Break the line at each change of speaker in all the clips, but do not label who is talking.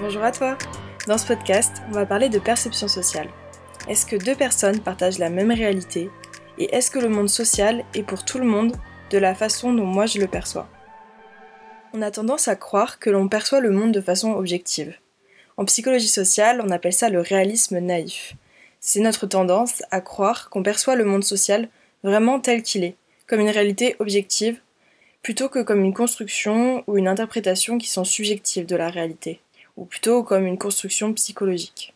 Bonjour à toi Dans ce podcast, on va parler de perception sociale. Est-ce que deux personnes partagent la même réalité? Et est-ce que le monde social est pour tout le monde de la façon dont moi je le perçois? On a tendance à croire que l'on perçoit le monde de façon objective. En psychologie sociale, on appelle ça le réalisme naïf. C'est notre tendance à croire qu'on perçoit le monde social vraiment tel qu'il est, comme une réalité objective, plutôt que comme une construction ou une interprétation qui sont subjectives de la réalité ou plutôt comme une construction psychologique.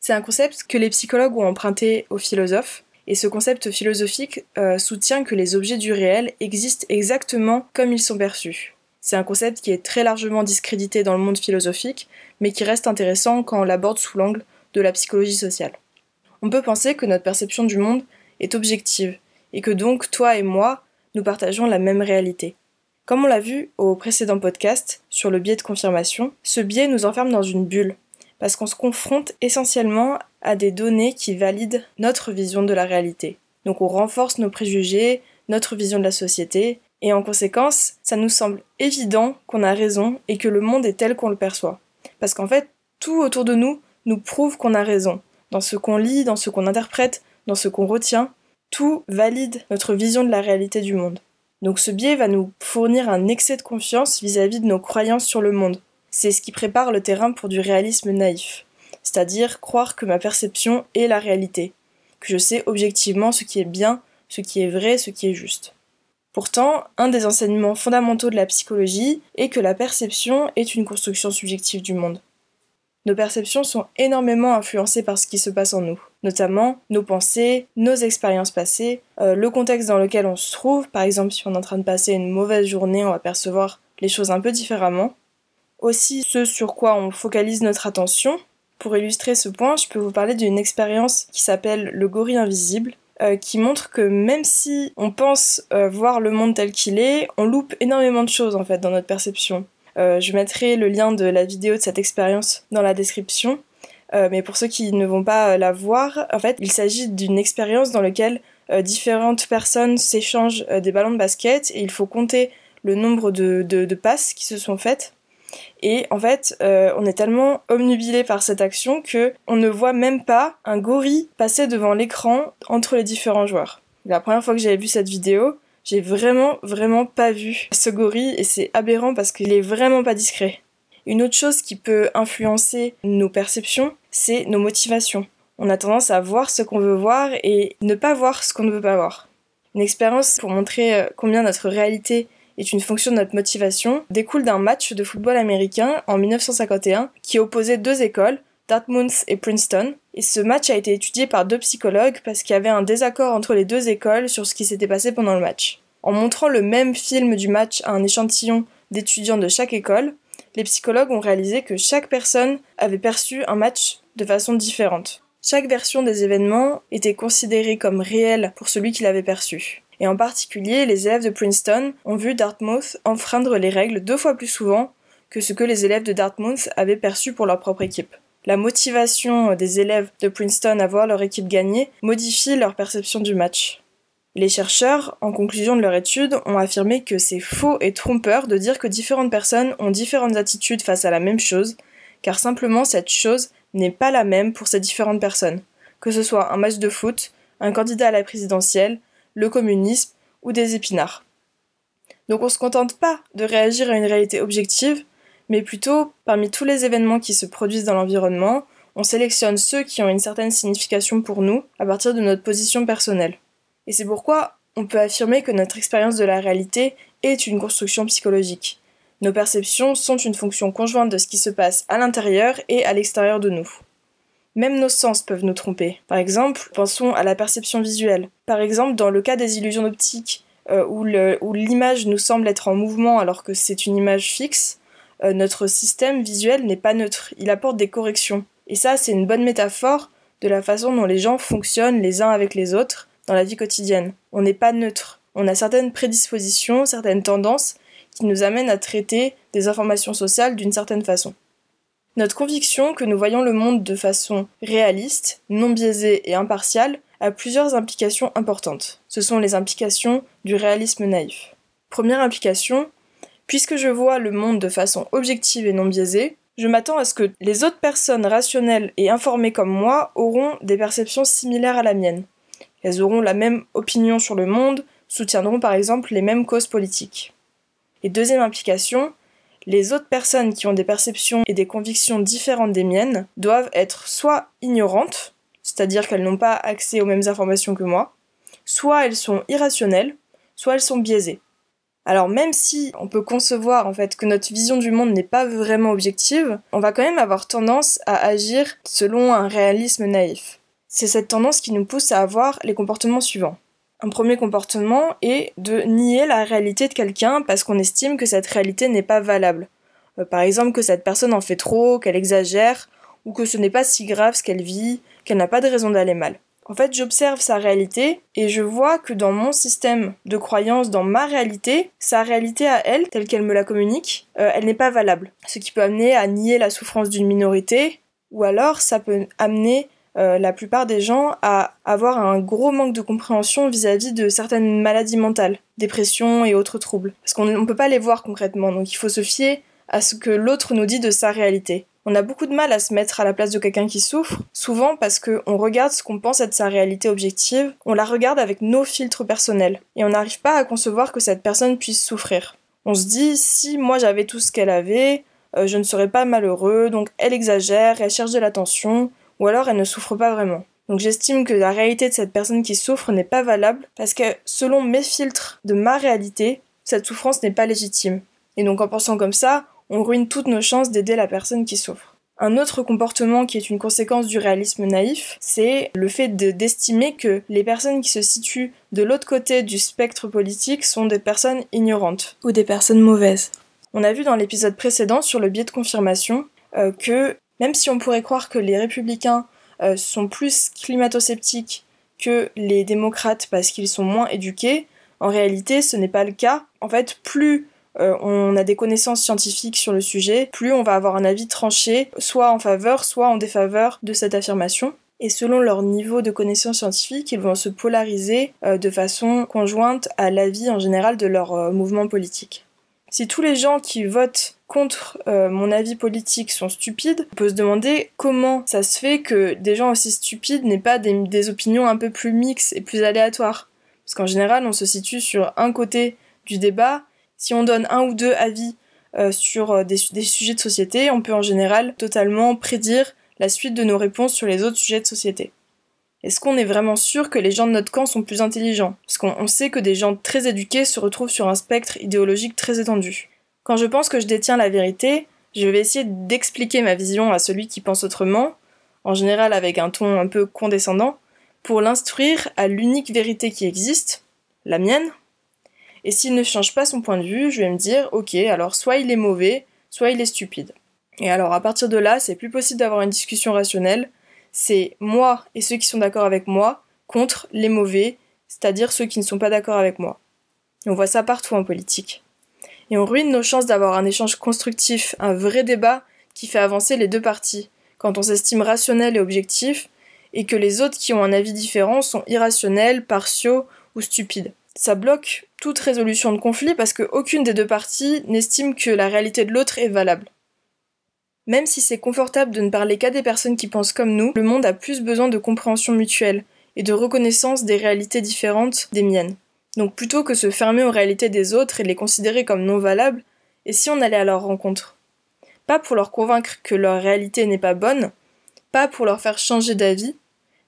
C'est un concept que les psychologues ont emprunté aux philosophes, et ce concept philosophique euh, soutient que les objets du réel existent exactement comme ils sont perçus. C'est un concept qui est très largement discrédité dans le monde philosophique, mais qui reste intéressant quand on l'aborde sous l'angle de la psychologie sociale. On peut penser que notre perception du monde est objective, et que donc toi et moi, nous partageons la même réalité. Comme on l'a vu au précédent podcast sur le biais de confirmation, ce biais nous enferme dans une bulle, parce qu'on se confronte essentiellement à des données qui valident notre vision de la réalité. Donc on renforce nos préjugés, notre vision de la société, et en conséquence, ça nous semble évident qu'on a raison et que le monde est tel qu'on le perçoit. Parce qu'en fait, tout autour de nous nous prouve qu'on a raison. Dans ce qu'on lit, dans ce qu'on interprète, dans ce qu'on retient, tout valide notre vision de la réalité du monde. Donc ce biais va nous fournir un excès de confiance vis-à-vis de nos croyances sur le monde. C'est ce qui prépare le terrain pour du réalisme naïf, c'est-à-dire croire que ma perception est la réalité, que je sais objectivement ce qui est bien, ce qui est vrai, ce qui est juste. Pourtant, un des enseignements fondamentaux de la psychologie est que la perception est une construction subjective du monde. Nos perceptions sont énormément influencées par ce qui se passe en nous, notamment nos pensées, nos expériences passées, euh, le contexte dans lequel on se trouve, par exemple si on est en train de passer une mauvaise journée, on va percevoir les choses un peu différemment. Aussi ce sur quoi on focalise notre attention. Pour illustrer ce point, je peux vous parler d'une expérience qui s'appelle le gorille invisible, euh, qui montre que même si on pense euh, voir le monde tel qu'il est, on loupe énormément de choses en fait dans notre perception. Euh, je mettrai le lien de la vidéo de cette expérience dans la description. Euh, mais pour ceux qui ne vont pas euh, la voir, en fait, il s'agit d'une expérience dans laquelle différentes personnes s'échangent des ballons de basket et il faut compter le nombre de, de, passes qui se sont faites. Et en fait, on est tellement omnubilé par cette action que on ne voit même pas un gorille passer devant l'écran entre les différents joueurs. La première fois que j'avais vu cette vidéo, j'ai vraiment, vraiment pas vu ce gorille et c'est aberrant parce qu'il est vraiment pas discret. Une autre chose qui peut influencer nos perceptions, c'est nos motivations. On a tendance à voir ce qu'on veut voir et ne pas voir ce qu'on ne veut pas voir. Une expérience pour montrer euh, combien notre réalité est une fonction de notre motivation découle d'un match de football américain en 1951 qui opposait deux écoles, Dartmouth et Princeton. Et ce match a été étudié par deux psychologues parce qu'il y avait un désaccord entre les deux écoles sur ce qui s'était passé pendant le match. En montrant le même film du match à un échantillon d'étudiants de chaque école, les psychologues ont réalisé que chaque personne avait perçu un match de façon différente. Chaque version des événements était considérée comme réelle pour celui qui l'avait perçu. Et en particulier, les élèves de Princeton ont vu Dartmouth enfreindre les règles deux fois plus souvent que ce que les élèves de Dartmouth avaient perçu pour leur propre équipe la motivation des élèves de Princeton à voir leur équipe gagner modifie leur perception du match. Les chercheurs, en conclusion de leur étude, ont affirmé que c'est faux et trompeur de dire que différentes personnes ont différentes attitudes face à la même chose, car simplement cette chose n'est pas la même pour ces différentes personnes, que ce soit un match de foot, un candidat à la présidentielle, le communisme ou des épinards. Donc on se contente pas de réagir à une réalité objective, mais plutôt, parmi tous les événements qui se produisent dans l'environnement, on sélectionne ceux qui ont une certaine signification pour nous à partir de notre position personnelle. Et c'est pourquoi on peut affirmer que notre expérience de la réalité est une construction psychologique. Nos perceptions sont une fonction conjointe de ce qui se passe à l'intérieur et à l'extérieur de nous. Même nos sens peuvent nous tromper. Par exemple, pensons à la perception visuelle. Par exemple, dans le cas des illusions optiques, euh, où l'image nous semble être en mouvement alors que c'est une image fixe, euh, notre système visuel n'est pas neutre, il apporte des corrections. Et ça, c'est une bonne métaphore de la façon dont les gens fonctionnent les uns avec les autres dans la vie quotidienne. On n'est pas neutre. On a certaines prédispositions, certaines tendances qui nous amènent à traiter des informations sociales d'une certaine façon. Notre conviction que nous voyons le monde de façon réaliste, non biaisée et impartiale a plusieurs implications importantes. Ce sont les implications du réalisme naïf. Première implication, Puisque je vois le monde de façon objective et non biaisée, Je m'attends à ce que les autres personnes rationnelles et informées comme moi auront des perceptions similaires à la mienne. Elles auront la même opinion sur le monde, soutiendront par exemple les mêmes causes politiques. Et deuxième implication, les autres personnes qui ont des perceptions et des convictions différentes des miennes doivent être soit ignorantes, c'est-à-dire qu'elles n'ont pas accès aux mêmes informations que moi, soit elles sont irrationnelles, soit elles sont biaisées. Alors même si on peut concevoir en fait que notre vision du monde n'est pas vraiment objective, on va quand même avoir tendance à agir selon un réalisme naïf. C'est cette tendance qui nous pousse à avoir les comportements suivants. Un premier comportement est de nier la réalité de quelqu'un parce qu'on estime que cette réalité n'est pas valable. Euh, par exemple que cette personne en fait trop, qu'elle exagère, ou que ce n'est pas si grave ce qu'elle vit, qu'elle n'a pas de raison d'aller mal. En fait, j'observe sa réalité et je vois que dans mon système de croyance, dans ma réalité, sa réalité à elle, telle qu'elle me la communique, euh, elle n'est pas valable. Ce qui peut amener à nier la souffrance d'une minorité, ou alors ça peut amener euh, la plupart des gens à avoir un gros manque de compréhension vis-à-vis de certaines maladies mentales, dépression et autres troubles. Parce qu'on ne peut pas les voir concrètement, donc il faut se fier à ce que l'autre nous dit de sa réalité. On a beaucoup de mal à se mettre à la place de quelqu'un qui souffre, souvent parce qu'on regarde ce qu'on pense être sa réalité objective, on la regarde avec nos filtres personnels, et on n'arrive pas à concevoir que cette personne puisse souffrir. On se dit, si moi j'avais tout ce qu'elle avait, euh, je ne serais pas malheureux, donc elle exagère, elle cherche de l'attention, ou alors elle ne souffre pas vraiment. Donc j'estime que la réalité de cette personne qui souffre n'est pas valable, parce que selon mes filtres de ma réalité, cette souffrance n'est pas légitime. Et donc en pensant comme ça, on ruine toutes nos chances d'aider la personne qui souffre. Un autre comportement qui est une conséquence du réalisme naïf, c'est le fait d'estimer que les personnes qui se situent de l'autre côté du spectre politique sont des personnes ignorantes ou des personnes mauvaises. On a vu dans l'épisode précédent sur le biais de confirmation euh, que même si on pourrait croire que les républicains euh, sont plus climato-sceptiques que les démocrates parce qu'ils sont moins éduqués, en réalité ce n'est pas le cas. En fait, plus euh, on a des connaissances scientifiques sur le sujet, plus on va avoir un avis tranché, soit en faveur, soit en défaveur de cette affirmation. Et selon leur niveau de connaissances scientifiques, ils vont se polariser euh, de façon conjointe à l'avis en général de leur euh, mouvement politique. Si tous les gens qui votent contre mon avis politique sont stupides, on peut se demander comment ça se fait que des gens aussi stupides n'aient pas des, des opinions un peu plus mixtes et plus aléatoires. Parce qu'en général, on se situe sur un côté du débat si on donne un ou deux avis euh, sur euh, des, sujets de société, on peut en général totalement prédire la suite de nos réponses sur les autres sujets de société. Est-ce qu'on est vraiment sûr que les gens de notre camp sont plus intelligents? Parce qu'on sait que des gens très éduqués se retrouvent sur un spectre idéologique très étendu. Quand je pense que je détiens la vérité, je vais essayer d'expliquer ma vision à celui qui pense autrement, en général avec un ton un peu condescendant, pour l'instruire à l'unique vérité qui existe, la mienne, et s'il ne change pas son point de vue, je vais me dire, ok, alors soit il est mauvais, soit il est stupide. Et alors à partir de là, c'est plus possible d'avoir une discussion rationnelle. C'est moi et ceux qui sont d'accord avec moi contre les mauvais, c'est-à-dire ceux qui ne sont pas d'accord avec moi. on voit ça partout en politique. Et on ruine nos chances d'avoir un échange constructif, un vrai débat qui fait avancer les deux parties, quand on s'estime rationnel et objectif, et que les autres qui ont un avis différent sont irrationnels, partiaux ou stupides ça bloque toute résolution de conflit parce qu'aucune des deux parties n'estime que la réalité de l'autre est valable. Même si c'est confortable de ne parler qu'à des personnes qui pensent comme nous, le monde a plus besoin de compréhension mutuelle et de reconnaissance des réalités différentes des miennes. Donc plutôt que se fermer aux réalités des autres et les considérer comme non valables, et si on allait à leur rencontre? Pas pour leur convaincre que leur réalité n'est pas bonne, pas pour leur faire changer d'avis,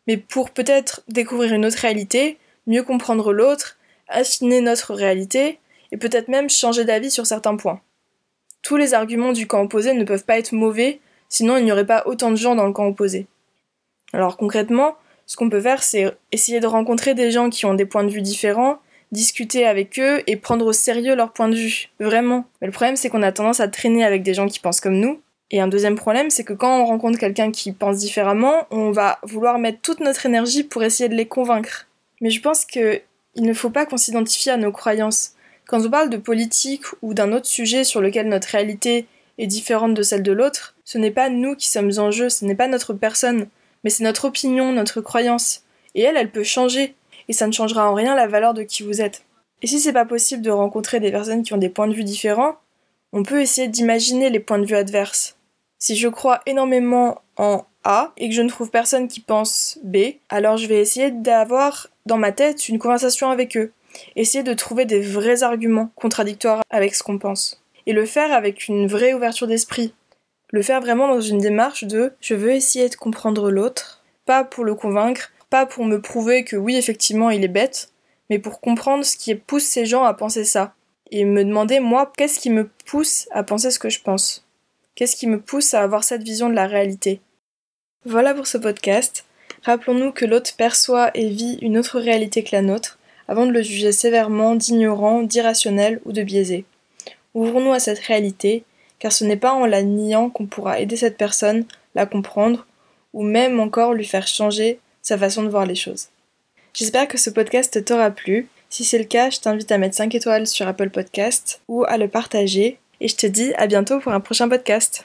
mais pour peut-être découvrir une autre réalité, mieux comprendre l'autre affiner notre réalité et peut-être même changer d'avis sur certains points. Tous les arguments du camp opposé ne peuvent pas être mauvais, sinon il n'y aurait pas autant de gens dans le camp opposé. Alors concrètement, ce qu'on peut faire, c'est essayer de rencontrer des gens qui ont des points de vue différents, discuter avec eux et prendre au sérieux leur point de vue, vraiment. Mais le problème, c'est qu'on a tendance à traîner avec des gens qui pensent comme nous. Et un deuxième problème, c'est que quand on rencontre quelqu'un qui pense différemment, on va vouloir mettre toute notre énergie pour essayer de les convaincre. Mais je pense que il ne faut pas qu'on s'identifie à nos croyances. Quand on parle de politique ou d'un autre sujet sur lequel notre réalité est différente de celle de l'autre, ce n'est pas nous qui sommes en jeu, ce n'est pas notre personne, mais c'est notre opinion, notre croyance. Et elle, elle peut changer, et ça ne changera en rien la valeur de qui vous êtes. Et si c'est pas possible de rencontrer des personnes qui ont des points de vue différents, on peut essayer d'imaginer les points de vue adverses. Si je crois énormément en A et que je ne trouve personne qui pense B, alors je vais essayer d'avoir dans ma tête une conversation avec eux. Essayer de trouver des vrais arguments contradictoires avec ce qu'on pense. Et le faire avec une vraie ouverture d'esprit. Le faire vraiment dans une démarche de je veux essayer de comprendre l'autre, pas pour le convaincre, pas pour me prouver que oui, effectivement, il est bête, mais pour comprendre ce qui pousse ces gens à penser ça. Et me demander, moi, qu'est-ce qui me pousse à penser ce que je pense? Qu'est-ce qui me pousse à avoir cette vision de la réalité? Voilà pour ce podcast. Rappelons-nous que l'autre perçoit et vit une autre réalité que la nôtre, avant de le juger sévèrement d'ignorant, d'irrationnel ou de biaisé. Ouvrons-nous à cette réalité, car ce n'est pas en la niant qu'on pourra aider cette personne, la comprendre, ou même encore lui faire changer sa façon de voir les choses. J'espère que ce podcast t'aura plu. Si c'est le cas, je t'invite à mettre 5 étoiles sur Apple Podcast ou à le partager et je te dis à bientôt pour un prochain podcast.